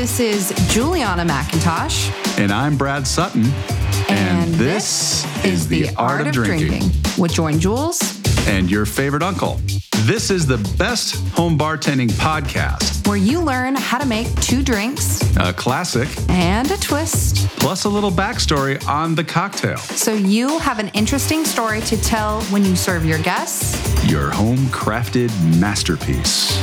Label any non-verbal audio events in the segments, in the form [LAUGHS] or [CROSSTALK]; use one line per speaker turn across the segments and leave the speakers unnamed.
This is Juliana McIntosh.
And I'm Brad Sutton.
And, this, is The Art, of, drinking. with Join Jules.
And your favorite uncle. This is the best home bartending podcast,
where you learn how to make two drinks,
a classic,
and a twist,
plus a little backstory on the cocktail.
So you have an interesting story to tell when you serve your guests.
Your home crafted masterpiece.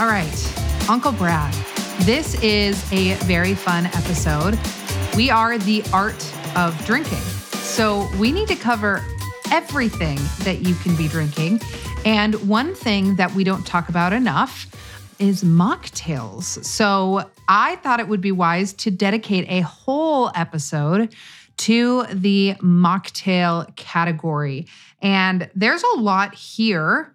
All right, Uncle Brad, this is a very fun episode. We are the art of drinking. So we need to cover everything that you can be drinking. And one thing that we don't talk about enough is mocktails. So I thought it would be wise to dedicate a whole episode to the mocktail category. And there's a lot here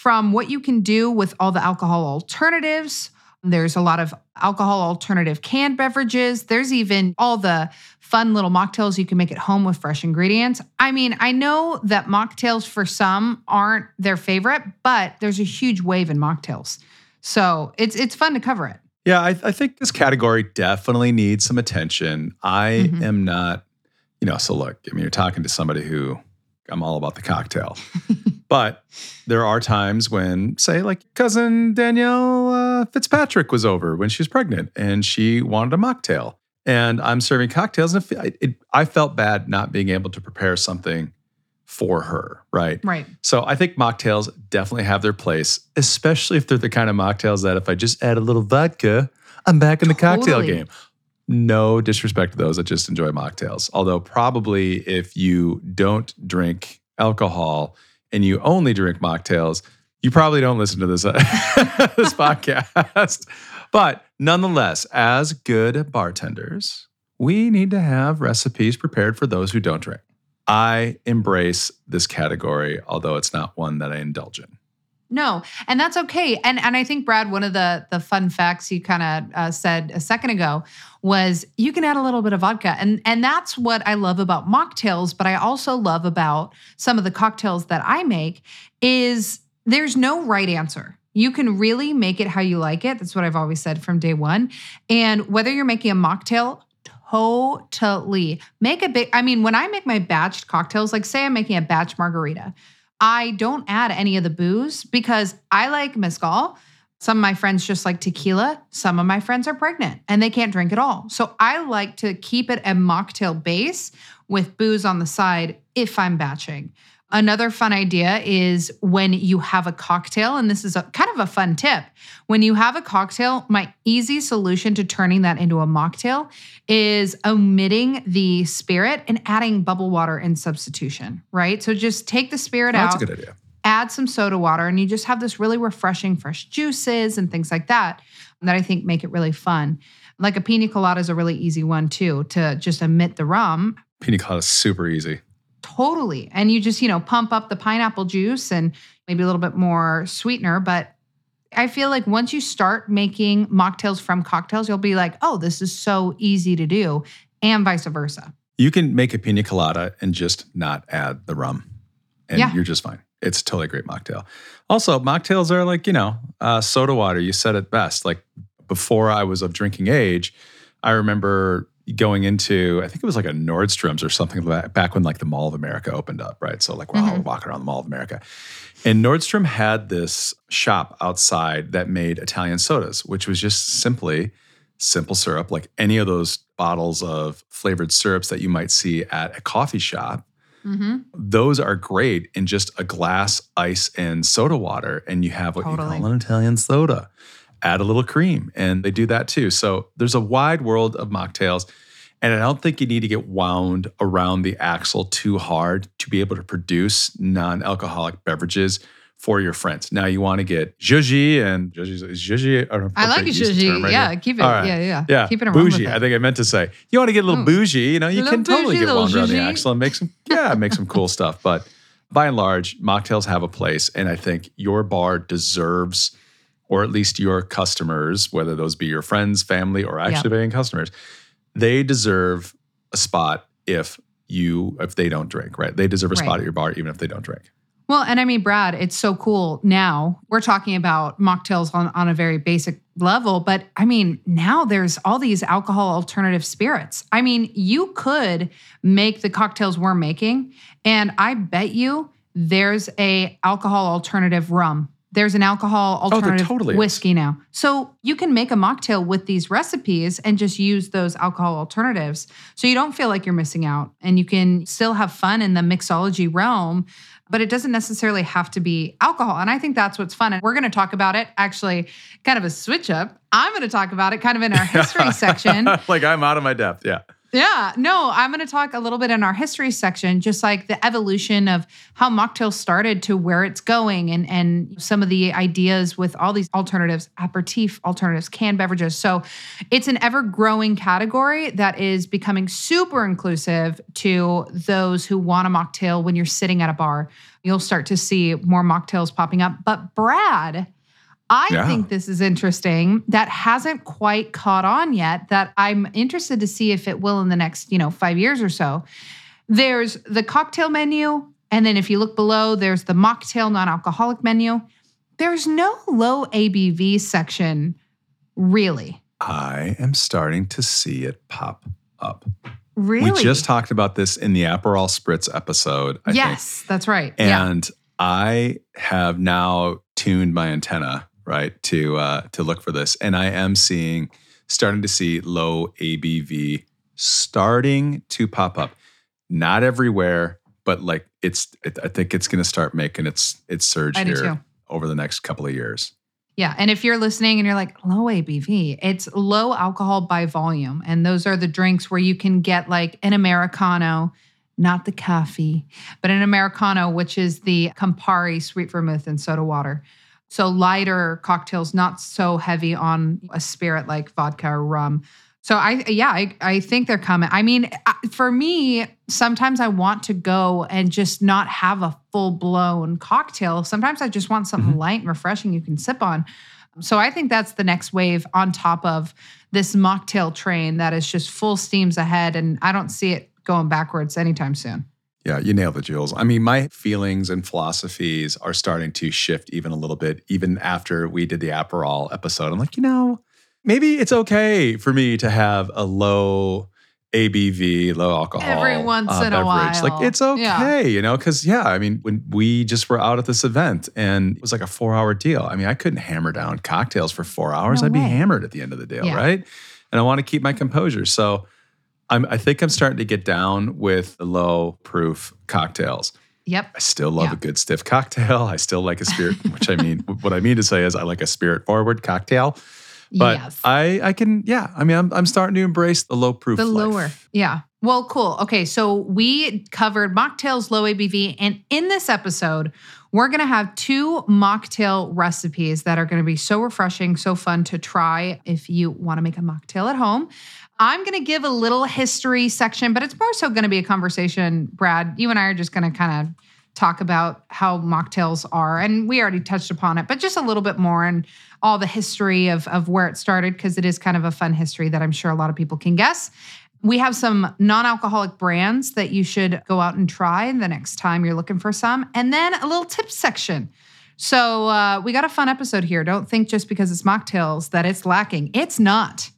from what you can do with all the alcohol alternatives. There's a lot of alcohol alternative canned beverages. There's even all the fun little mocktails you can make at home with fresh ingredients. I mean, I know that mocktails for some aren't their favorite, but there's a huge wave in mocktails. So it's it's fun to cover it.
Yeah, I, I think this category definitely needs some attention. I mm-hmm. am not, you know, so look, I mean, you're talking to somebody who I'm all about the cocktail. [LAUGHS] but there are times when, say, like cousin Danielle uh, Fitzpatrick was over when she was pregnant and she wanted a mocktail and I'm serving cocktails. And it, it, I felt bad not being able to prepare something for her, right?
Right.
So I think mocktails definitely have their place, especially if they're the kind of mocktails that if I just add a little vodka, I'm back in the totally. cocktail game. No disrespect to those that just enjoy mocktails. Although, probably if you don't drink alcohol and you only drink mocktails, you probably don't listen to this, uh, [LAUGHS] this podcast. But nonetheless, as good bartenders, we need to have recipes prepared for those who don't drink. I embrace this category, although it's not one that I indulge in.
No, and that's okay. And and I think Brad, one of the the fun facts you kind of uh, said a second ago was you can add a little bit of vodka, and and that's what I love about mocktails. But I also love about some of the cocktails that I make is there's no right answer. You can really make it how you like it. That's what I've always said from day one. And whether you're making a mocktail, totally make a big. I mean, when I make my batched cocktails, like say I'm making a batch margarita, I don't add any of the booze because I like mezcal. Some of my friends just like tequila. Some of my friends are pregnant and they can't drink at all. So I like to keep it a mocktail base with booze on the side if I'm batching. Another fun idea is when you have a cocktail, and this is a kind of a fun tip. When you have a cocktail, my easy solution to turning that into a mocktail is omitting the spirit and adding bubble water in substitution, right? So just take the spirit
oh,
out.
That's a good idea.
Add some soda water, and you just have this really refreshing, fresh juices and things like that that I think make it really fun. Like a pina colada is a really easy one too, to just omit the rum.
Pina colada is super easy.
Totally. And you just, you know, pump up the pineapple juice and maybe a little bit more sweetener. But I feel like once you start making mocktails from cocktails, you'll be like, oh, this is so easy to do, and vice versa.
You can make a pina colada and just not add the rum, and yeah. you're just fine. It's totally great mocktail. Also, mocktails are like, you know, uh, soda water. You said it best. Like before I was of drinking age, I remember going into I think it was like a Nordstrom's or something back when like the Mall of America opened up, right? So like wow, mm-hmm. we're walking around the Mall of America. And Nordstrom had this shop outside that made Italian sodas, which was just simply simple syrup, like any of those bottles of flavored syrups that you might see at a coffee shop. Mm-hmm. Those are great in just a glass, ice, and soda water, and you have what totally. you call an Italian soda add a little cream. And they do that too. So there's a wide world of mocktails. And I don't think you need to get wound around the axle too hard to be able to produce non alcoholic beverages for your friends. Now you want to get zhuzhy and zhuzhy.
I, I like zhuzhy. Right yeah, here. keep it. Right. Yeah, yeah,
yeah.
Keep it
bougie. It. I think I meant to say you want to get a little Ooh. bougie. You know, you can totally get wound around the axle and make some [LAUGHS] yeah, make some cool stuff. But by and large, mocktails have a place, and I think your bar deserves or at least your customers, whether those be your friends, family, or actually yep. paying customers, they deserve a spot if you if they don't drink, right? They deserve a right. spot at your bar even if they don't drink.
Well, and I mean, Brad, it's so cool now. We're talking about mocktails on, on a very basic level, but I mean, now there's all these alcohol alternative spirits. I mean, you could make the cocktails we're making, and I bet you there's a alcohol alternative rum. There's an alcohol
Oh,
alternative
is.
whiskey now. So you can make a mocktail with these recipes and just use those alcohol alternatives. So you don't feel like you're missing out and you can still have fun in the mixology realm, but it doesn't necessarily have to be alcohol. And I think that's what's fun. And we're going to talk about it actually kind of a switch up. I'm going to talk about it kind of in our [LAUGHS] history section.
like I'm out of my depth. Yeah.
Yeah, no, I'm going to talk a little bit in our history section, just like the evolution of how mocktail started to where it's going and, and some of the ideas with all these alternatives, aperitif alternatives, canned beverages. So it's an ever growing category that is becoming super inclusive to those who want a mocktail when you're sitting at a bar. You'll start to see more mocktails popping up. But Brad, I
Yeah.
think this is interesting that hasn't quite caught on yet that I'm interested to see if it will in the next, you know, 5 years or so. There's the cocktail menu and then if you look below there's the mocktail non-alcoholic menu. There's no low ABV section really.
I am starting to see it pop up.
Really?
We just talked about this in the Aperol Spritz episode. I think.
yes, that's right. yeah.
And I have now tuned my antenna, right, to uh, to look for this. And I am seeing, starting to see low ABV starting to pop up. Not everywhere, but like it's. It, I think it's going to start making its its surge
I
here over the next couple of years.
Yeah. And if you're listening and you're like, low ABV, it's low alcohol by volume. And those are the drinks where you can get like an Americano, not the coffee, but an Americano, which is the Campari sweet vermouth and soda water. So lighter cocktails, not so heavy on a spirit like vodka or rum. So I, yeah, I, I think they're coming. I mean, for me, sometimes I want to go and just not have a full blown cocktail. Sometimes I just want something mm-hmm. light and refreshing you can sip on. So I think that's the next wave on top of this mocktail train that is just full steams ahead. And I don't see it going backwards anytime soon.
Yeah, you nailed it, Jules. I mean, my feelings and philosophies are starting to shift even a little bit, even after we did the Aperol episode. I'm like, you know, maybe it's okay for me to have a low ABV, low alcohol
Every once
uh,
in a while.
Like it's okay,
Yeah.
you know, because yeah, I mean, when we just were out at this event and it was like a four hour deal. I mean, I couldn't hammer down cocktails for four hours.
No
I'd be hammered at the end of the deal,
Yeah.
right? And I want to keep my composure. So I'm, I think I'm starting to get down with low proof cocktails.
Yep.
I still love
Yeah.
a good stiff cocktail. I still like a spirit, [LAUGHS] which I mean, what I mean to say is I like a spirit forward cocktail. But
yes.
I, I can, yeah. I mean, I'm, I'm starting to embrace the low proof.
the
life.
lower. Yeah. Well, cool. Okay. So we covered mocktails, low ABV. And in this episode, we're going to have two mocktail recipes that are going to be so refreshing, so fun to try if you want to make a mocktail at home. I'm going to give a little history section, but it's more so going to be a conversation. Brad, you and I are just going to kind of talk about how mocktails are. And we already touched upon it, but just a little bit more and all the history of, of where it started, because it is kind of a fun history that I'm sure a lot of people can guess. We have some non alcoholic brands that you should go out and try the next time you're looking for some. And then a little tip section. So uh, we got a fun episode here. Don't think just because it's mocktails that it's lacking. It's not.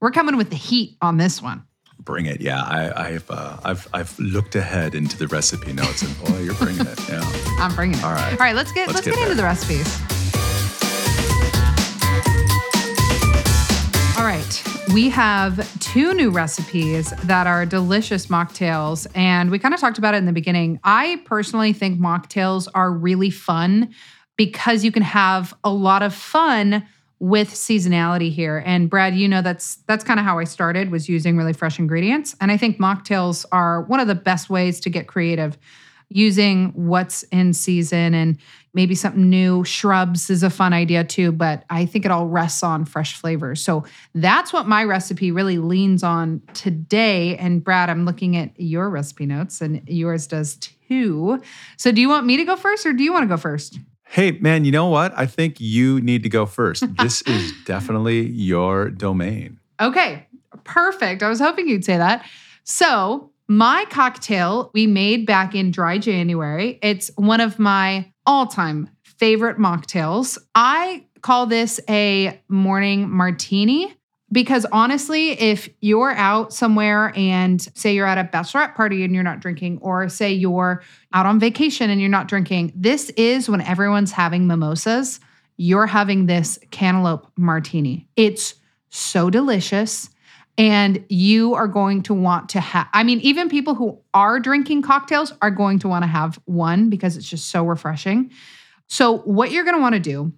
We're coming with the heat on this one.
Bring it. Yeah. I, I've, uh, I've, I've looked ahead into the recipe notes and boy, you're bringing it. Yeah. [LAUGHS]
I'm bringing it.
All right.
All right, let's get
Let's
let's,
get
get, into the recipes. All right. We have two new recipes that are delicious mocktails. And we kind of talked about it in the beginning. I personally think mocktails are really fun because you can have a lot of fun with seasonality here. And Brad, you know that's that's kind of how I started was using really fresh ingredients. And I think mocktails are one of the best ways to get creative using what's in season and maybe something new. Shrubs is a fun idea too, but I think it all rests on fresh flavors. So that's what my recipe really leans on today. And Brad, I'm looking at your recipe notes and yours does too. So do you want me to go first or do you want to go first?
Hey, man, you know what? I think you need to go first. [LAUGHS] This is definitely your domain.
Okay, perfect. I was hoping you'd say that. So, my cocktail we made back in dry January. It's one of my all time favorite mocktails. I call this a morning martini because honestly, if you're out somewhere and say you're at a bachelorette party and you're not drinking, or say you're out on vacation and you're not drinking, this is when everyone's having mimosas. You're having this cantaloupe martini. It's so delicious. And you are going to want to have, I mean, even people who are drinking cocktails are going to want to have one because it's just so refreshing. So, what you're going to want to do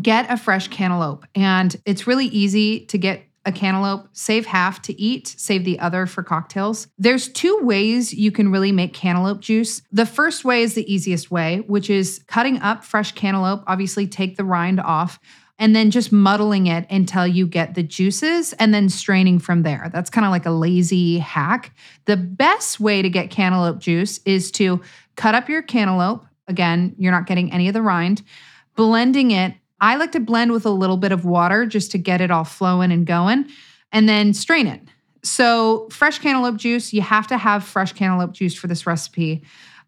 get a fresh cantaloupe. And it's really easy to get a cantaloupe, save half to eat, save the other for cocktails. There's two ways you can really make cantaloupe juice. The first way is the easiest way, which is cutting up fresh cantaloupe, obviously take the rind off, and then just muddling it until you get the juices and then straining from there. That's kind of like a lazy hack. The best way to get cantaloupe juice is to cut up your cantaloupe. Again, you're not getting any of the rind, blending it I like to blend with a little bit of water just to get it all flowing and going and then strain it. So, fresh cantaloupe juice, you have to have fresh cantaloupe juice for this recipe.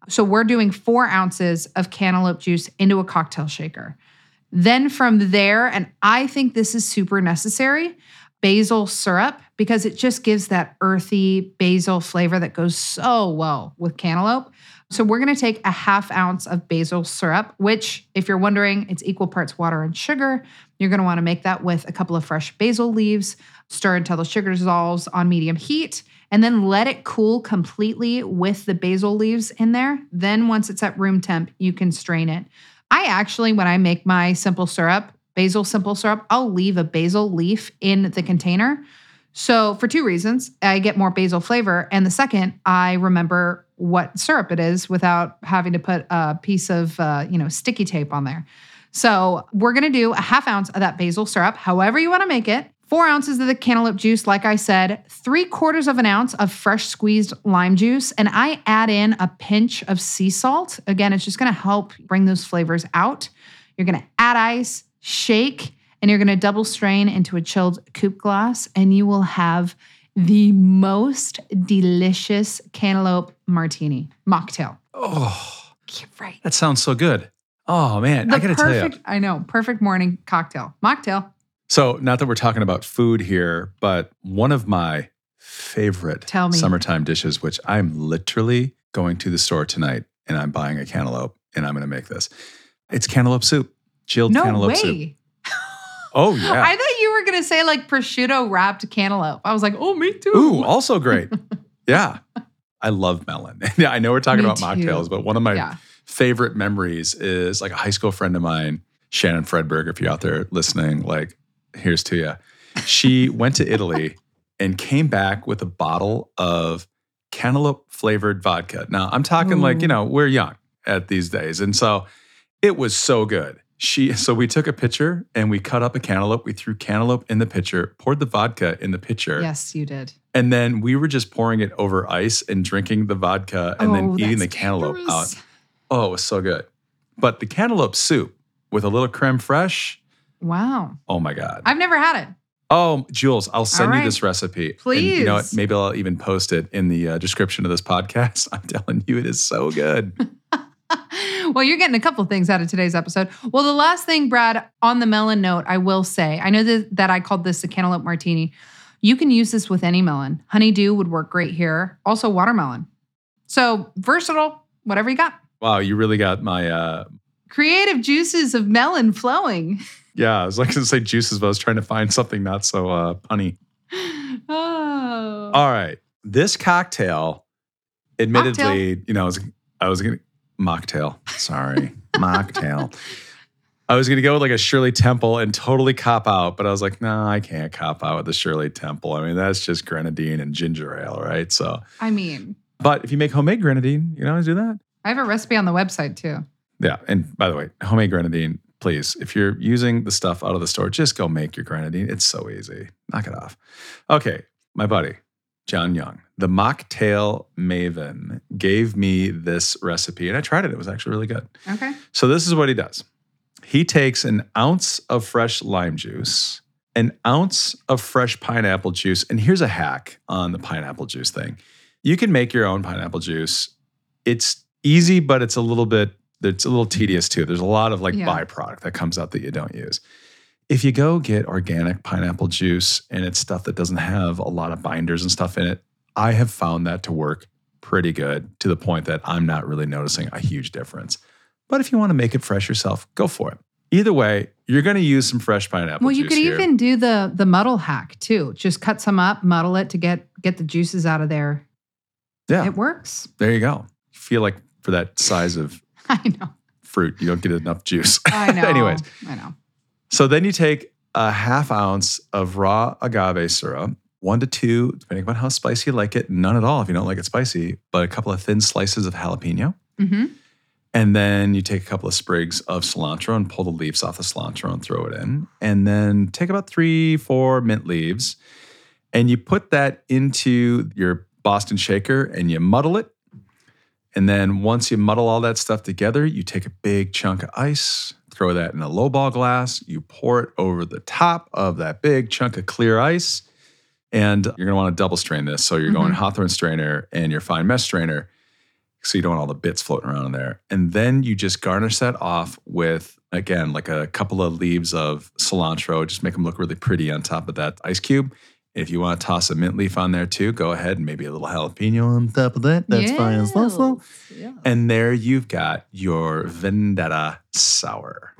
So, we're doing four ounces of cantaloupe juice into a cocktail shaker. Then, from there, and I think this is super necessary, basil syrup because it just gives that earthy basil flavor that goes so well with cantaloupe. So we're going to take a half ounce of basil syrup, which, if you're wondering, it's equal parts water and sugar. You're going to want to make that with a couple of fresh basil leaves, stir until the sugar dissolves on medium heat, and then let it cool completely with the basil leaves in there. Then, once it's at room temp, you can strain it. I actually, when I make my simple syrup, basil simple syrup, I'll leave a basil leaf in the container. So, for two reasons, I get more basil flavor. And the second, I remember what syrup it is without having to put a piece of uh, you know sticky tape on there. So we're gonna do a half ounce of that basil syrup, however you want to make it. Four ounces of the cantaloupe juice, like I said, three quarters of an ounce of fresh squeezed lime juice, and I add in a pinch of sea salt. Again, it's just gonna help bring those flavors out. You're gonna add ice, shake, and you're gonna double strain into a chilled coupe glass, and you will have the most delicious cantaloupe martini mocktail.
Oh,
right.
That sounds so good. Oh man,
the
I gotta
perfect,
tell you,
I know, perfect morning cocktail, mocktail.
So, not that we're talking about food here, but one of my favorite summertime dishes, which I'm literally going to the store tonight and I'm buying a cantaloupe and I'm going to make this. It's cantaloupe soup, chilled
no
cantaloupe
way.
soup. Oh [LAUGHS] yeah.
I thought you were gonna say like prosciutto wrapped cantaloupe. I was like, oh, me too.
Ooh, also great. [LAUGHS] yeah. I love melon. [LAUGHS] yeah, I know we're talking
Me
about
too.
mocktails, but one of my
Yeah.
favorite memories is like a high school friend of mine, Shannon Fredberg, if you're out there listening, like, here's to you. She [LAUGHS] went to Italy and came back with a bottle of cantaloupe flavored vodka. Now, I'm talking like, you know, we're young at these days. And so it was so good. She so we took a pitcher and we cut up a cantaloupe. We threw cantaloupe in the pitcher, poured the vodka in the pitcher,
Yes, you did.
and then we were just pouring it over ice and drinking the vodka and then
Oh,
eating the cantaloupe
dangerous.
out. Oh, it was so good. But the cantaloupe soup with a little creme fraiche,
Wow.
oh my God.
I've never had it.
oh, Jules, I'll send you this recipe. And you know what? Maybe I'll even post it in the uh, description of this podcast. [LAUGHS] I'm telling you, it is so good. [LAUGHS] [LAUGHS]
well, you're getting a couple things out of today's episode. Well, the last thing, Brad, on the melon note, I will say, I know that, that I called this a cantaloupe martini. You can use this with any melon. Honeydew would work great here. Also, watermelon. So versatile, whatever you got.
wow, you really got my, uh,
Creative juices of melon flowing. [LAUGHS]
yeah, I was like to say juices, but I was trying to find something not so uh, punny. [GASPS]
Oh.
All right. This cocktail, admittedly, you know, I was, I was going to, mocktail. Sorry. mocktail. I was going to go with like a Shirley Temple and totally cop out, but I was like, no, I can't cop out with the Shirley Temple. I mean, that's just grenadine and ginger ale, right? So,
I mean,
but if you make homemade grenadine, you know how to do that?
I have a recipe on the website too.
Yeah. And by the way, homemade grenadine, please, if you're using the stuff out of the store, just go make your grenadine. It's so easy. Knock it off. Okay. My buddy, John Young, the mocktail maven, gave me this recipe and I tried it. It was actually really good.
Okay.
So this is what he does. He takes an ounce of fresh lime juice, an ounce of fresh pineapple juice, and here's a hack on the pineapple juice thing. You can make your own pineapple juice. It's easy, but it's a little bit it's a little tedious too. There's a lot of like yeah. byproduct that comes out that you don't use. If you go get organic pineapple juice and it's stuff that doesn't have a lot of binders and stuff in it, I have found that to work pretty good to the point that I'm not really noticing a huge difference. But if you want to make it fresh yourself, go for it. Either way, you're going to use some fresh pineapple.
Well, you could
here.
even do the the muddle hack too. Just cut some up, muddle it to get get the juices out of there.
Yeah,
it works.
There you go. You feel like for that size of [LAUGHS]
I know
fruit, you don't get enough juice. [LAUGHS]
I [LAUGHS] know.
Anyways,
I know.
So then you take a half ounce of raw agave syrup, one to two, depending on how spicy you like it. None at all if you don't like it spicy, but a couple of thin slices of jalapeno.
Mm-hmm.
And then you take a couple of sprigs of cilantro and pull the leaves off the cilantro and throw it in. And then take about three, four mint leaves and you put that into your Boston shaker and you muddle it. And then once you muddle all that stuff together, you take a big chunk of ice, throw that in a lowball glass, you pour it over the top of that big chunk of clear ice. And you're gonna wanna double strain this. So you're mm-hmm. going Hawthorne strainer and your fine mesh strainer so you don't want all the bits floating around in there. And then you just garnish that off with, again, like a couple of leaves of cilantro, just make them look really pretty on top of that ice cube. If you want to toss a mint leaf on there too, go ahead and maybe a little jalapeno on top of that. That's yes. fine as well. Yeah. And there you've got your vendetta sour.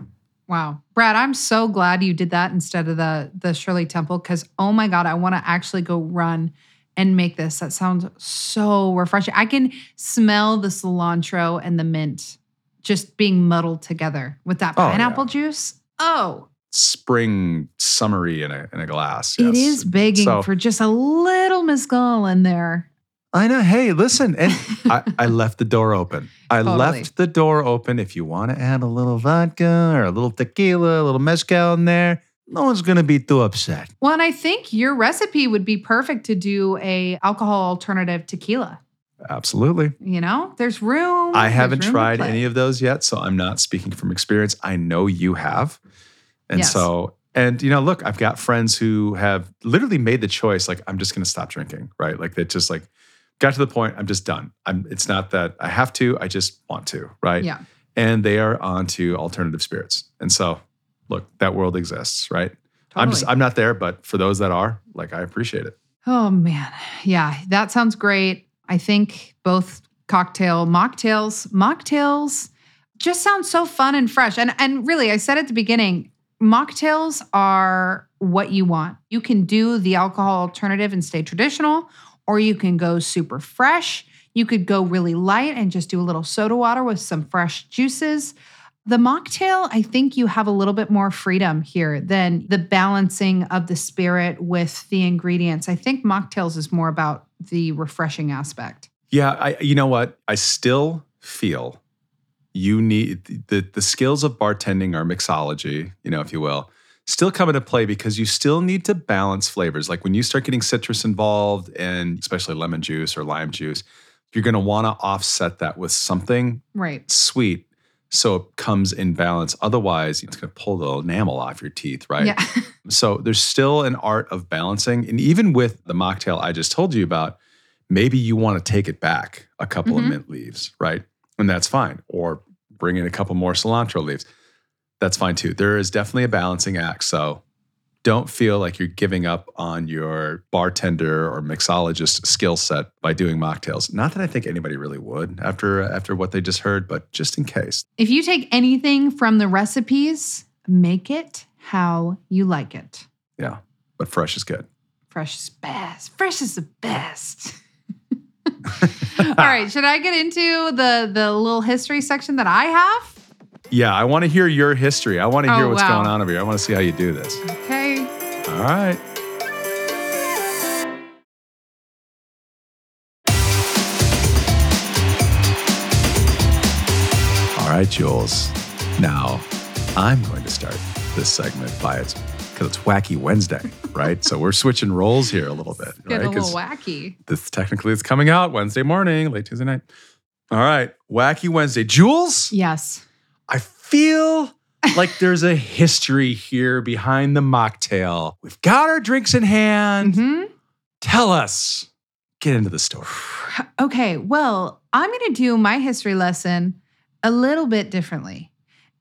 Wow. Brad, I'm so glad you did that instead of the the Shirley Temple because oh my God, I want to actually go run and make this. That sounds so refreshing. I can smell the cilantro and the mint just being muddled together with that pineapple oh, yeah. juice. Oh.
Spring summery in a in a glass.
Yes. It is begging so, for just a little mezcal in there.
I know. Hey, listen, and [LAUGHS] I, I, left the door open. I totally. left the door open. If you want to add a little vodka or a little tequila, a little mezcal in there, no one's going to be too upset.
Well, and I think your recipe would be perfect to do a alcohol alternative tequila.
Absolutely.
You know, there's room.
I haven't room tried any of those yet, so I'm not speaking from experience. I know you have. And yes. so, and you know, look, I've got friends who have literally made the choice like I'm just going to stop drinking, right? Like they just like got to the point I'm just done. I'm it's not that I have to, I just want to, right?
Yeah.
And they are on to alternative spirits. And so look, that world exists, right? Totally. I'm just I'm not there, but for those that are, like I appreciate it.
Oh man. Yeah, that sounds great. I think both cocktail mocktails, mocktails just sound so fun and fresh. And and really, I said at the beginning, mocktails are what you want. You can do the alcohol alternative and stay traditional, or you can go super fresh. You could go really light and just do a little soda water with some fresh juices. The mocktail, I think you have a little bit more freedom here than the balancing of the spirit with the ingredients. I think mocktails is more about the refreshing aspect.
Yeah, I you know what? I still feel you need the the skills of bartending or mixology, you know, if you will, still come into play because you still need to balance flavors. Like when you start getting citrus involved and especially lemon juice or lime juice, you're going to want to offset that with something
right
sweet so it comes in balance. Otherwise, it's going to pull the enamel off your teeth, right?
Yeah. [LAUGHS]
so there's still an art of balancing. And even with the mocktail I just told you about, maybe you want to take it back a couple mm-hmm. of mint leaves, right? And that's fine. Or bring in a couple more cilantro leaves. That's fine too. There is definitely a balancing act. So don't feel like you're giving up on your bartender or mixologist skill set by doing mocktails. Not that I think anybody really would after after what they just heard, but just in case.
If you take anything from the recipes, make it how you like it.
Yeah, but fresh is good.
Fresh is best. Fresh is the best. [LAUGHS] [LAUGHS] All right, should I get into the the little history section that I have?
Yeah, I want to hear your history. I want to hear oh, what's wow. going on over here. I want to see how you do this.
Okay.
All right. All right, Jules. Now, I'm going to start this segment by its because it's Wacky Wednesday, [LAUGHS] right? so we're switching roles here a little bit,
right? a little wacky.
This technically is coming out Wednesday morning, late Tuesday night. All right, Wacky Wednesday, Jules.
Yes.
I feel like there's a history here behind the mocktail. We've got our drinks in hand.
Mm-hmm.
Tell us. Get into the story. [SIGHS]
okay. Well, I'm going to do my history lesson a little bit differently.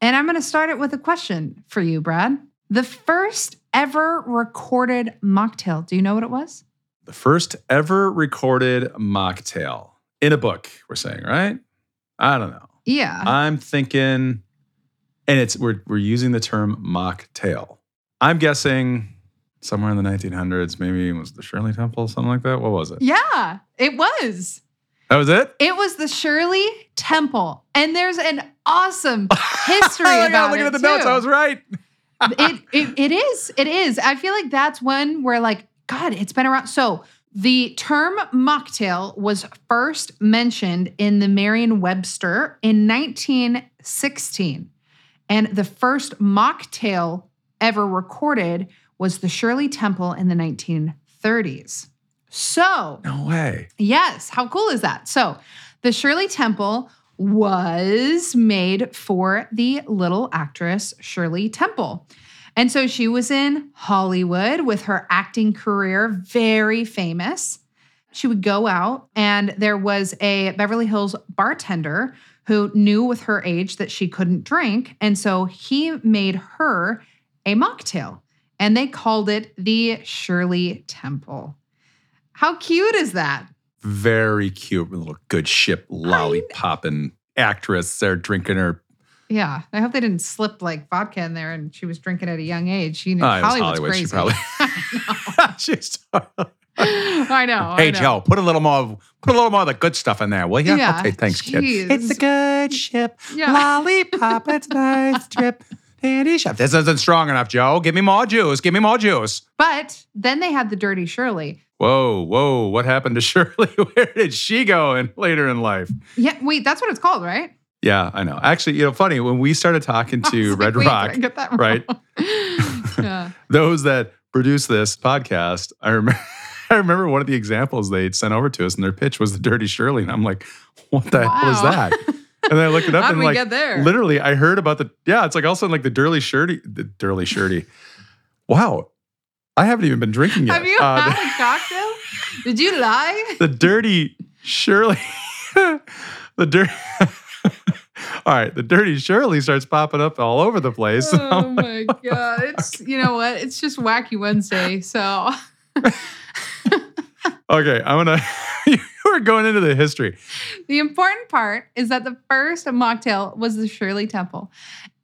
And I'm going to start it with a question for you, Brad. The first ever recorded mocktail, do you know what it was?
The first ever recorded mocktail in a book, we're saying, right? I don't know.
Yeah.
I'm thinking, and it's we're we're using the term mocktail. I'm guessing somewhere in the 1900s, maybe it was the Shirley Temple, something like that. What was it?
Yeah, it was.
That was it?
It was the Shirley Temple. And there's an awesome [LAUGHS] history oh about
looking
it.
Looking at the
too.
notes, I was right.
it, it it is. It is. I feel like that's one where like, God, it's been around. So the term mocktail was first mentioned in the Merriam Webster in 1916. And the first mocktail ever recorded was the Shirley Temple in the 1930s. So,
no way.
Yes. How cool is that? So, the Shirley Temple was made for the little actress Shirley Temple. And so she was in Hollywood with her acting career, very famous. She would go out, and there was a Beverly Hills bartender who knew with her age that she couldn't drink. And so he made her a mocktail, and they called it the Shirley Temple. How cute is that?
Very cute, little good ship lollipopping actress there drinking her
yeah, I hope they didn't slip like vodka in there and she was drinking at a young age. You know,
oh,
Hollywood's
Hollywood.
crazy. [LAUGHS] [LAUGHS]
She probably. [LAUGHS] She's. [LAUGHS]
I know.
Hey
I know.
Joe, put a little more, put a little more of the good stuff in there, will you?
Yeah.
Okay, thanks, kid. It's a good ship,
Yeah.
lollipop. It's a nice trip. Dandy shop. This isn't strong enough, Joe. Give me more juice. Give me more juice.
But then they had the Dirty Shirley.
Whoa, whoa! What happened to [LAUGHS] Shirley? Where did she go in later in life?
Yeah, wait, that's what it's called, right?
Yeah, I know. Actually, you know, funny when we started talking [LAUGHS] to
was Redd wait,
Rock,
did I get that wrong?
right?
yeah.
those that produce this podcast, I remember. I remember one of the examples they sent over to us, and their pitch was the Dirty Shirley, and I'm like, "What the hell is that?" And then I looked it up, and like,
get there?
literally, I heard about the yeah. It's like all of a sudden like the Dirty Shirty, the Dirty Shirty. wow, I haven't even been drinking yet.
Have you
Uh,
had a cocktail? Did you lie? [LAUGHS]
the dirty Shirley. [LAUGHS] the dirty. [LAUGHS] all right, the dirty Shirley starts popping up all over the place.
Oh my god. It's you know what? It's just wacky Wednesday. So
okay, I'm gonna. [LAUGHS] We're going into the history.
The important part is that the first mocktail was the Shirley Temple.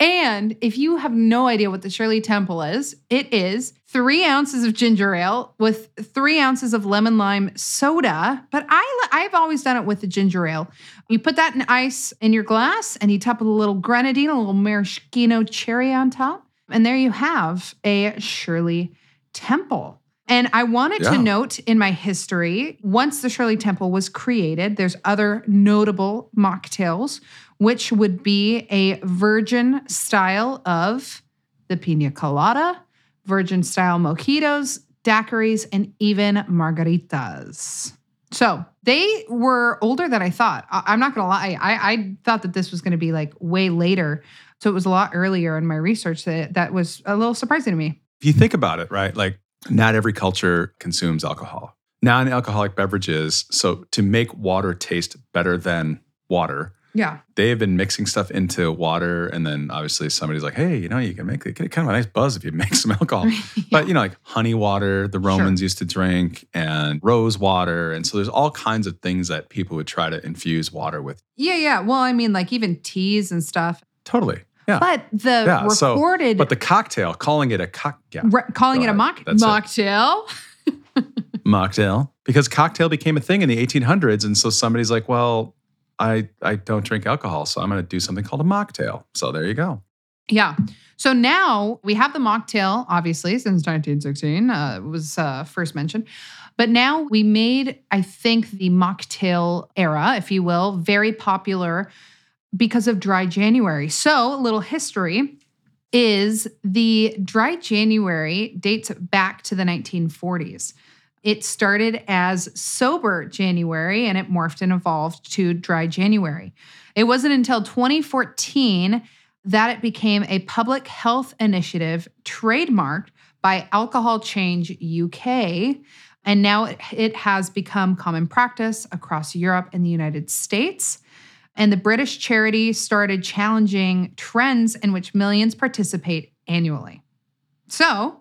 And if you have no idea what the Shirley Temple is, it is three ounces of ginger ale with three ounces of lemon lime soda. But I, I've always done it with the ginger ale. You put that in ice in your glass and you top with a little grenadine, a little maraschino cherry on top. And there you have a Shirley Temple. And I wanted
Yeah.
to note in my history, once the Shirley Temple was created, there's other notable mocktails, which would be a virgin style of the pina colada, virgin style mojitos, daiquiris, and even margaritas. So they were older than I thought. I- I'm not gonna lie. I, I thought that this was gonna be like way later. So it was a lot earlier in my research that that was a little surprising to me.
If you think about it, right? Like, not every culture consumes alcohol. Non alcoholic beverages, so to make water taste better than water,
Yeah.
they have been mixing stuff into water. And then obviously somebody's like, hey, you know, you can make it kind of a nice buzz if you [LAUGHS] make some alcohol. [LAUGHS] But, you know, like honey water, the Romans used to drink, and rose water. And so there's all kinds of things that people would try to infuse water with.
Yeah, yeah. Well, I mean, like even teas and stuff.
Totally. Yeah.
But the
Yeah, so-
recorded,
But the cocktail, calling it a cock, yeah,
re- calling it a mock mocktail. [LAUGHS]
mocktail, because cocktail became a thing in the 1800s. And so somebody's like, well, I, I don't drink alcohol, so I'm going to do something called a mocktail. So there you go.
Yeah. So now we have the mocktail, obviously, since 1916 uh, was uh, first mentioned. But now we made, I think, the mocktail era, if you will, very popular because of dry January. So, a little history is the dry January dates back to the 1940s. It started as sober January and it morphed and evolved to dry January. It wasn't until 2014 that it became a public health initiative trademarked by Alcohol Change UK. And now it, has become common practice across Europe and the United States. And the British charity started challenging trends in which millions participate annually. So,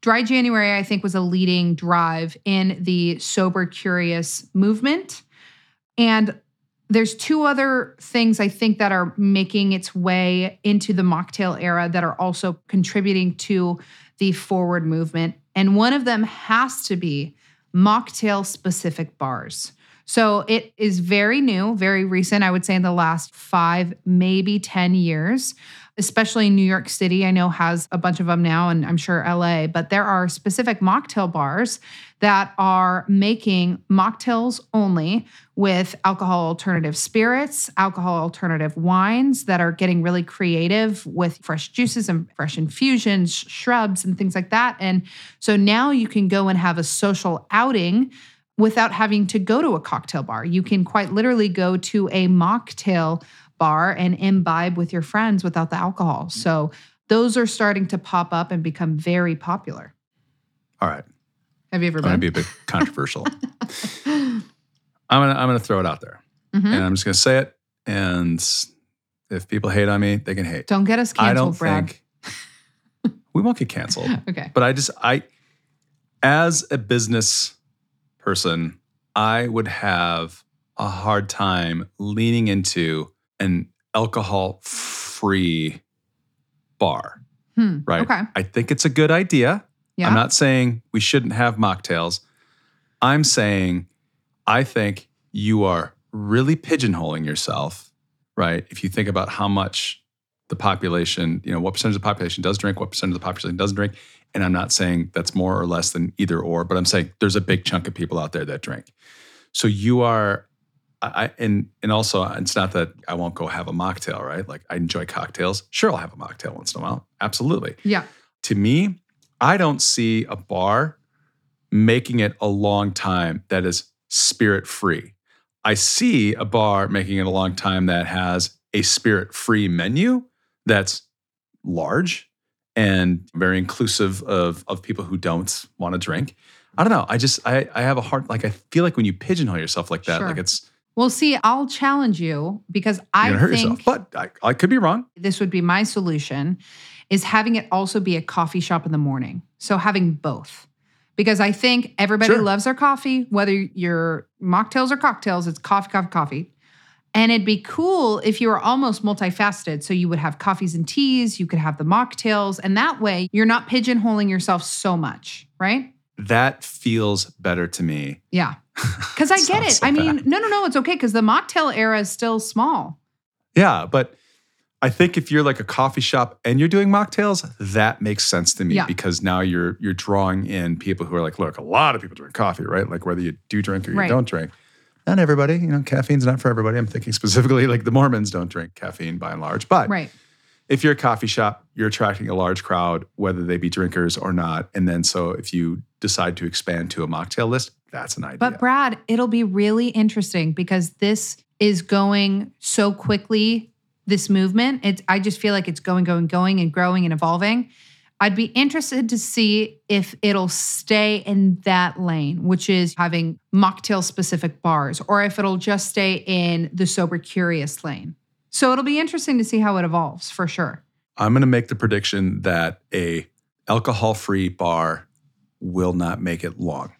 Dry January, I think, was a leading drive in the sober curious movement. And there's two other things I think that are making its way into the mocktail era that are also contributing to the forward movement. And one of them has to be mocktail specific bars. So it is very new, very recent, I would say in the last five, maybe 10 years especially in New York City, I know has a bunch of them now, and I'm sure LA, but there are specific mocktail bars that are making mocktails only with alcohol alternative spirits, alcohol alternative wines that are getting really creative with fresh juices and fresh infusions, shrubs, and things like that. And so now you can go and have a social outing without having to go to a cocktail bar. You can quite literally go to a mocktail bar and imbibe with your friends without the alcohol. So those are starting to pop up and become very popular.
All right.
Have you ever
I'm
been?
gonna be a bit controversial. [LAUGHS] I'm gonna I'm gonna throw it out there,
Mhm.
and I'm just gonna say it. And if people hate on me, they can hate.
Don't get us canceled,
I don't
Brad.
think we won't get canceled. [LAUGHS]
Okay.
But I just I, as a business person, I would have a hard time leaning into an alcohol free bar.
Hmm.
Right.
Okay.
I think it's a good idea.
Yeah.
I'm not saying we shouldn't have mocktails. I'm saying I think you are really pigeonholing yourself, right? If you think about how much the population, you know, what percentage of the population does drink, what percentage of the population doesn't drink. And I'm not saying that's more or less than either or, but I'm saying there's a big chunk of people out there that drink. So you are I and and also it's not that I won't go have a mocktail, right? Like I enjoy cocktails. Sure, I'll have a mocktail once in a while. Absolutely.
yeah.
To me, I don't see a bar making it a long time that is spirit free. I see a bar making it a long time that has a spirit free menu that's large and very inclusive of, of people who don't want to drink. I don't know. I just I, I have a hard like I feel like when you pigeonhole yourself like that,
Sure.
like it's
Well, see, I'll challenge you because I
hurt
think
yourself. But I, I could be wrong.
this would be my solution is having it also be a coffee shop in the morning. So having both. Because I think everybody
Sure.
loves their coffee, whether you're mocktails or cocktails, it's coffee, coffee, coffee. And it'd be cool if you were almost multifaceted. So you would have coffees and teas, you could have the mocktails, and that way you're not pigeonholing yourself so much, right?
That feels better to me.
Yeah. [LAUGHS] Because I get it.
So
I mean,
bad.
no, no, no, it's okay because the mocktail era is still small.
Yeah, but I think if you're like a coffee shop and you're doing mocktails, that makes sense to me
Yeah.
because now you're you're drawing in people who are like, look, a lot of people drink coffee, right? Like whether you do drink or you
Right.
don't drink. Not everybody, you know, caffeine's not for everybody. I'm thinking specifically like the Mormons don't drink caffeine by and large. But
Right.
if you're a coffee shop, you're attracting a large crowd, whether they be drinkers or not. And then so if you decide to expand to a mocktail list, that's an idea.
But Brad, it'll be really interesting because this is going so quickly. This movement, it's I just feel like it's going, going, going, and growing and evolving. I'd be interested to see if it'll stay in that lane, which is having mocktail specific bars, or if it'll just stay in the sober curious lane. So it'll be interesting to see how it evolves for sure.
I'm going to make the prediction that a alcohol-free bar will not make it long.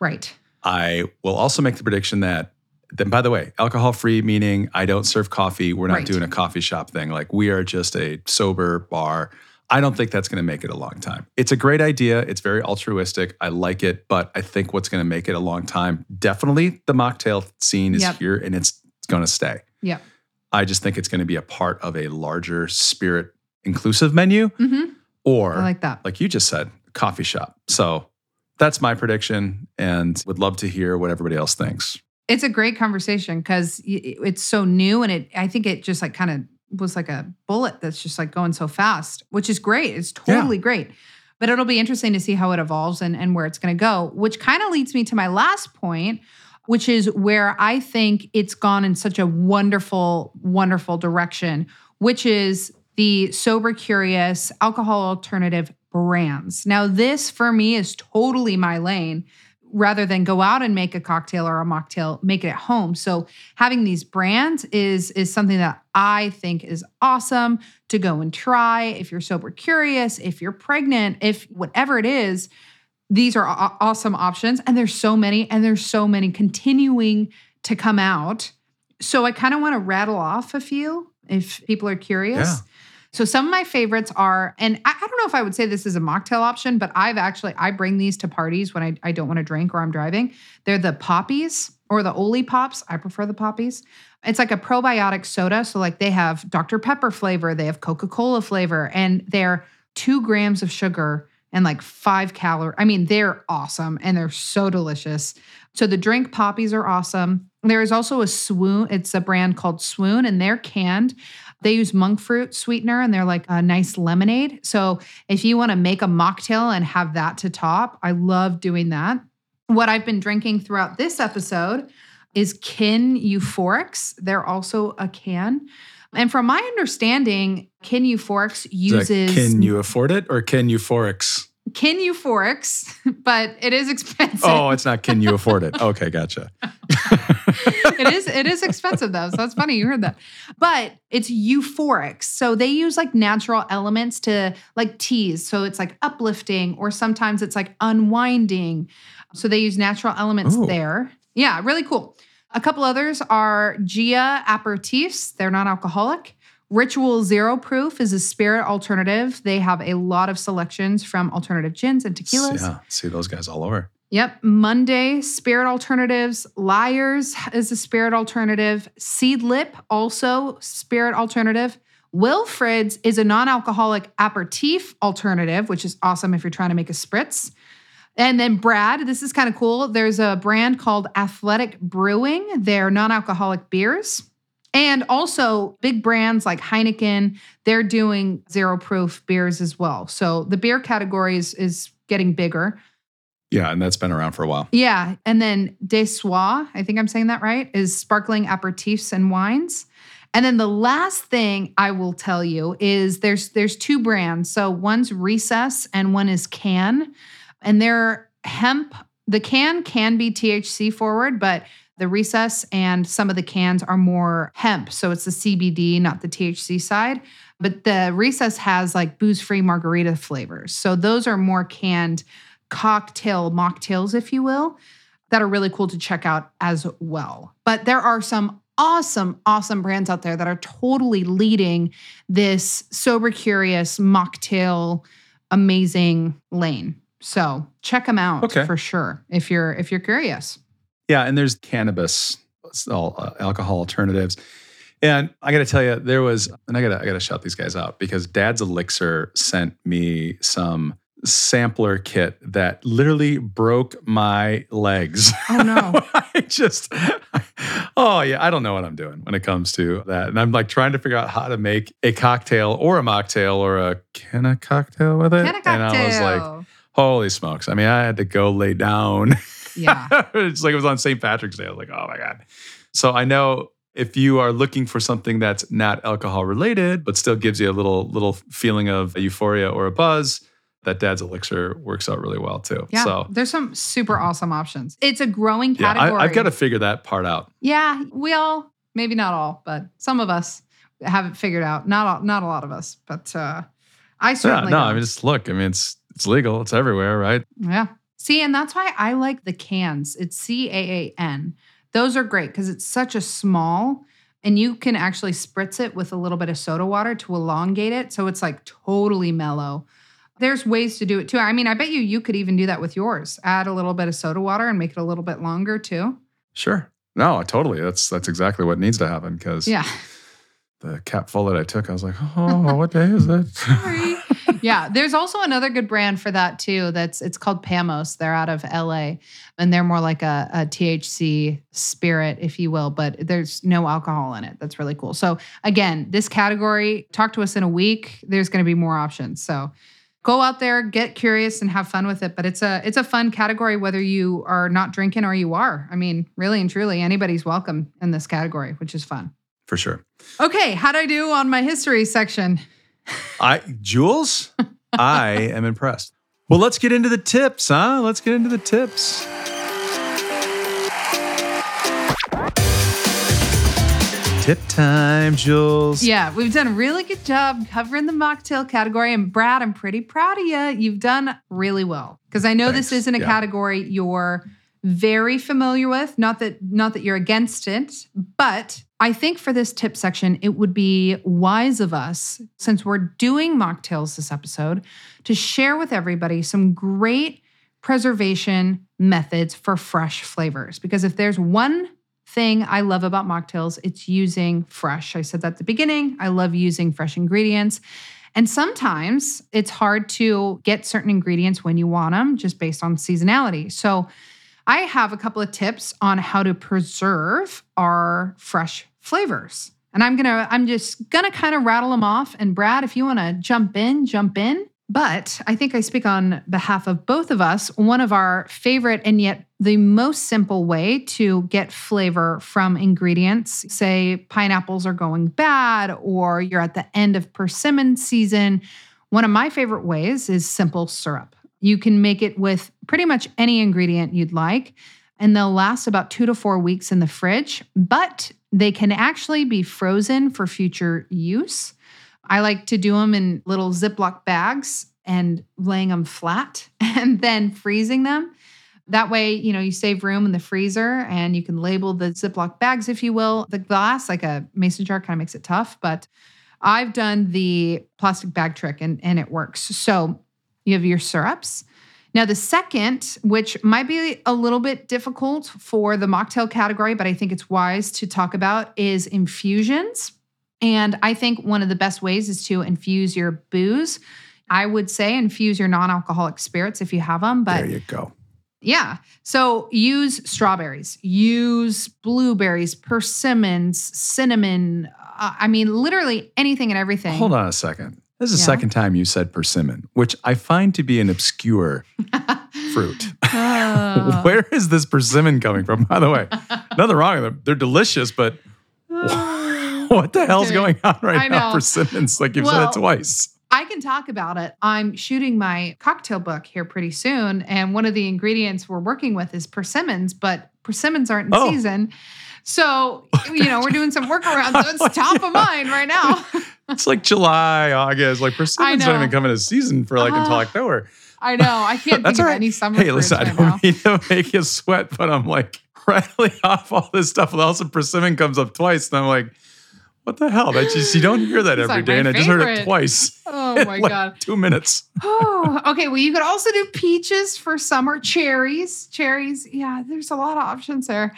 Right.
I will also make the prediction that then by the way, alcohol-free meaning I don't serve coffee, we're not
Right.
doing a coffee shop thing. Like we are just a sober bar. I don't think that's going to make it a long time. It's a great idea. It's very altruistic. I like it, but I think what's going to make it a long time, definitely the mocktail scene is
Yep.
here and it's, it's going to stay.
Yeah.
I just think it's going to be a part of a larger spirit inclusive menu
hmm
or
I like that.
like you just said, coffee shop. So that's my prediction and would love to hear what everybody else thinks.
it's a great conversation because it's so new and it i think it just like kind of was like a bullet that's just like going so fast which is great. It's
Yeah.
totally great. But it'll be interesting to see how it evolves and, and where it's going to go which kind of leads me to my last point which is where i think it's gone in such a wonderful wonderful direction which is the sober curious alcohol alternative brands. Now this for me is totally my lane rather than go out and make a cocktail or a mocktail, make it at home. So having these brands is is something that I think is awesome to go and try if you're sober curious, if you're pregnant, if whatever it is. These are awesome options and there's so many and there's so many continuing to come out. So I kind of want to rattle off a few if people are curious. Yeah. So some of my favorites are, and I, I, don't know if I would say this is a mocktail option, but I've actually I bring these to parties when I, I don't want to drink or I'm driving. They're the Poppis or the Olipops. I prefer the Poppis. It's like a probiotic soda. So like they have Dr. Pepper flavor, they have Coca-Cola flavor, and they're two grams of sugar and like five calories. I mean, they're awesome and they're so delicious. So the drink Poppis are awesome. There is also a swoon. It's a brand called Swoon, and they're canned. They use monk fruit sweetener and they're like a nice lemonade. So if you want to make a mocktail and have that to top, I love doing that. What I've been drinking throughout this episode is Kin Euphorics. They're also a can. And from my understanding, Kin Euphorics uses.
Can you afford it or Kin Euphorics?
Kin Euphorics, [LAUGHS] but it is expensive.
Oh, it's not Can you afford it? [LAUGHS] Okay, gotcha. [LAUGHS]
it is it is expensive though. So that's funny you heard that. But it's euphorics. So they use like natural elements to like tease. So it's like uplifting or sometimes it's like unwinding. So they use natural elements Ooh. there. Yeah, really cool. A couple others are Ghia aperitifs. They're non-alcoholic. Ritual Zero Proof is a spirit alternative. They have a lot of selections from alternative gins and tequilas.
Yeah, see those guys all over.
Yep. Monday, spirit alternatives. Lyre's is a spirit alternative. Seedlip, also spirit alternative. Wilfred's is a non alcoholic aperitif alternative, which is awesome if you're trying to make a spritz. And then Brad, this is kind of cool. There's a brand called Athletic Brewing. They're non alcoholic beers. And also, big brands like Heineken, they're doing zero proof beers as well. So the beer category is, is getting bigger.
Yeah, and that's been around for a while.
Yeah. And then Desois, I think I'm saying that right, is sparkling aperitifs and wines. And then the last thing I will tell you is there's there's two brands. So one's Recess and one is Cann. And they're hemp. The Cann can be THC forward, but the recess and some of the Canns are more hemp. So it's the CBD, not the THC side. But the recess has like booze free margarita flavors. So those are more canned cocktail mocktails, if you will, that are really cool to check out as well. But there are some awesome, awesome brands out there that are totally leading this sober curious mocktail amazing lane. So check them out okay. for sure if you're if you're curious.
Yeah, and there's cannabis, all uh, alcohol alternatives. And I got to tell you, there was, and I got to, I got to shout these guys out because Dad's Elixir sent me some sampler kit that literally broke my legs.
Oh no! [LAUGHS]
I just, [LAUGHS] oh yeah, I don't know what I'm doing when it comes to that, and I'm like trying to figure out how to make a cocktail or a mocktail or a can a cocktail with it.
Can a cocktail.
And I was like, holy smokes! I mean, I had to go lay down. [LAUGHS]
Yeah. [LAUGHS]
it's like it was on St. Patrick's Day. I was like, oh my God. So I know if you are looking for something that's not alcohol related, but still gives you a little little feeling of a euphoria or a buzz, that Dad's Elixir works out really well too.
Yeah,
so
there's some super awesome options. It's a growing category.
Yeah, I, I've got to figure that part out.
Yeah, we all, maybe not all, but some of us haven't figured out. Not all, not a lot of us, but uh, I certainly.
Yeah, no,
don't.
I mean, just look. I mean, it's it's legal. It's everywhere, right?
Yeah. See, and that's why I like the Canns. It's C A A N. Those are great because it's such a small, and you can actually spritz it with a little bit of soda water to elongate it. So it's like totally mellow. There's ways to do it too. I mean, I bet you you could even do that with yours. Add a little bit of soda water and make it a little bit longer too.
Sure. No, totally. That's that's exactly what needs to happen because
yeah.
The cap full that I took, I was like, oh, what day is it? [LAUGHS]
Sorry yeah, there's also another good brand for that too. That's it's called Pamos. They're out of LA, and they're more like a, a THC spirit, if you will, but there's no alcohol in it. That's really cool. So again, this category, talk to us in a week. There's going to be more options. So go out there, get curious, and have fun with it. But it's a it's a fun category whether you are not drinking or you are. I mean, really and truly, anybody's welcome in this category, which is fun.
For sure.
Okay, how'd I do on my history section?
I Jules, I am impressed. Well, let's get into the tips, huh? Let's get into the tips. Tip time, Jules.
Yeah, we've done a really good job covering the mocktail category. And Brad, I'm pretty proud of you. You've done really well. Because I know Thanks. this isn't a yeah. category you're very familiar with. Not that not that you're against it, but I think for this tip section, it would be wise of us, since we're doing mocktails this episode, to share with everybody some great preservation methods for fresh flavors. Because if there's one thing I love about mocktails, it's using fresh. I said that at the beginning. I love using fresh ingredients. And sometimes it's hard to get certain ingredients when you want them just based on seasonality. So I have a couple of tips on how to preserve our fresh flavors. And I'm going to I'm just going to kind of rattle them off and Brad if you want to jump in, jump in. But I think I speak on behalf of both of us. One of our favorite and yet the most simple way to get flavor from ingredients, say pineapples are going bad or you're at the end of persimmon season, one of my favorite ways is simple syrup. You can make it with pretty much any ingredient you'd like, and they'll last about two to four weeks in the fridge, but they can actually be frozen for future use. I like to do them in little Ziploc bags and laying them flat [LAUGHS] and then freezing them. That way, you know, you save room in the freezer and you can label the Ziploc bags, if you will. The glass, like a mason jar, kind of makes it tough, but I've done the plastic bag trick and, and it works. So you have your syrups. Now, the second, which might be a little bit difficult for the mocktail category, but I think it's wise to talk about, is infusions. And I think one of the best ways is to infuse your booze. I would say infuse your non alcoholic spirits if you have them. But
there you go.
Yeah. So use strawberries, use blueberries, persimmons, cinnamon. Uh, I mean, literally anything and everything.
Hold on a second. This is the second time you said persimmon, which I find to be an obscure [LAUGHS] fruit. Oh. [LAUGHS] Where is this persimmon coming from, by the way? [LAUGHS] Nothing wrong with them. They're delicious, but oh. what the hell's going on right now? Persimmons, like you've well, said it twice.
I can talk about it. I'm shooting my cocktail book here pretty soon. And one of the ingredients we're working with is persimmons, but persimmons aren't in oh. season. So, you know, we're doing some workarounds. So it's top of mind right now.
It's like July, August. Like [LAUGHS] persimmons don't even come in a season for like uh, until October.
I know. I can't [LAUGHS] That's think of right. any summer.
Hey, listen, I don't now. mean to make you sweat, but I'm like [LAUGHS] rattling off all this stuff. And also persimmon comes up twice. And I'm like, what the hell? That just you don't hear that every like day, and I just heard it twice.
Oh my like god,
two minutes.
oh, [SIGHS] okay. Well, you could also do peaches for summer, cherries, cherries. Yeah, there's a lot of options there.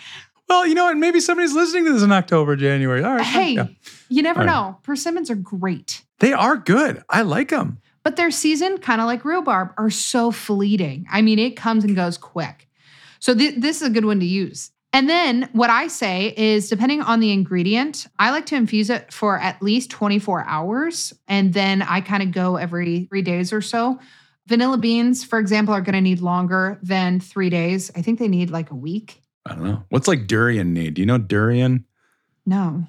Well, you know what? Maybe somebody's listening to this in October, January. All right.
Hey, yeah. you never know. Persimmons are great.
They are good. I like them.
But their season, kind of like rhubarb, are so fleeting. I mean, it comes and goes quick. So th- this is a good one to use. And then what I say is, depending on the ingredient, I like to infuse it for at least 24 hours. And then I kind of go every three days or so. Vanilla beans, for example, are going to need longer than three days. I think they need like a week.
I don't know. What's like durian need? Do you know durian?
No.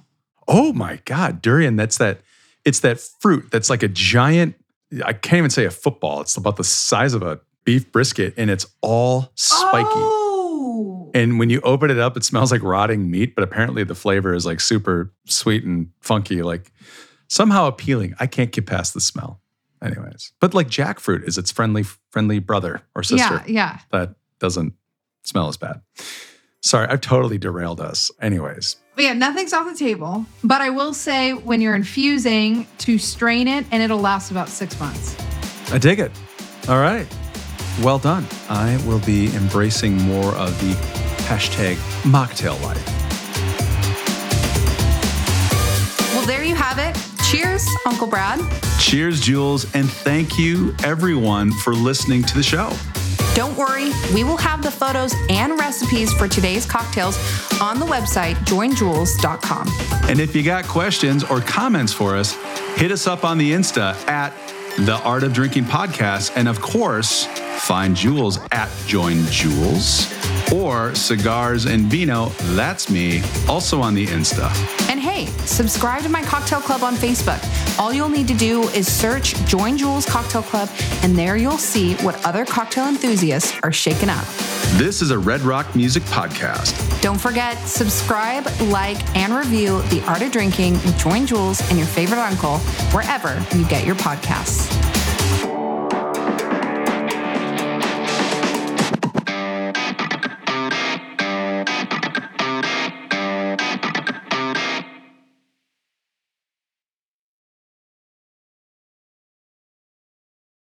Oh my God. Durian, that's that, it's that fruit that's like a giant, I can't even say a football. It's about the size of a beef brisket and it's all spiky. Oh. And when you open it up, it smells like rotting meat, but apparently the flavor is like super sweet and funky, like somehow appealing. I can't get past the smell. Anyways, but like jackfruit is its friendly, friendly brother or sister.
Yeah, yeah.
That doesn't smell as bad. Sorry, I've totally derailed us. Anyways.
But yeah, nothing's off the table. But I will say when you're infusing, to strain it and it'll last about six months.
I dig it. All right. Well done. I will be embracing more of the hashtag mocktail life.
Well, there you have it. Cheers, Uncle Brad.
Cheers, Jules. And thank you, everyone, for listening to the show.
Don't worry, we will have the photos and recipes for today's cocktails on the website joinjules.com.
And if you got questions or comments for us, hit us up on the Insta at the Art of Drinking Podcast. And of course, find Jules at Join Jules or Cigars and Vino, that's me, also on the Insta
hey, subscribe to my cocktail club on Facebook. All you'll need to do is search Join Jules Cocktail Club, and there you'll see what other cocktail enthusiasts are shaking up.
This is a Redd Rock Music Podcast.
Don't forget, subscribe, like, and review The Art of Drinking with Join Jules and your favorite uncle wherever you get your podcasts.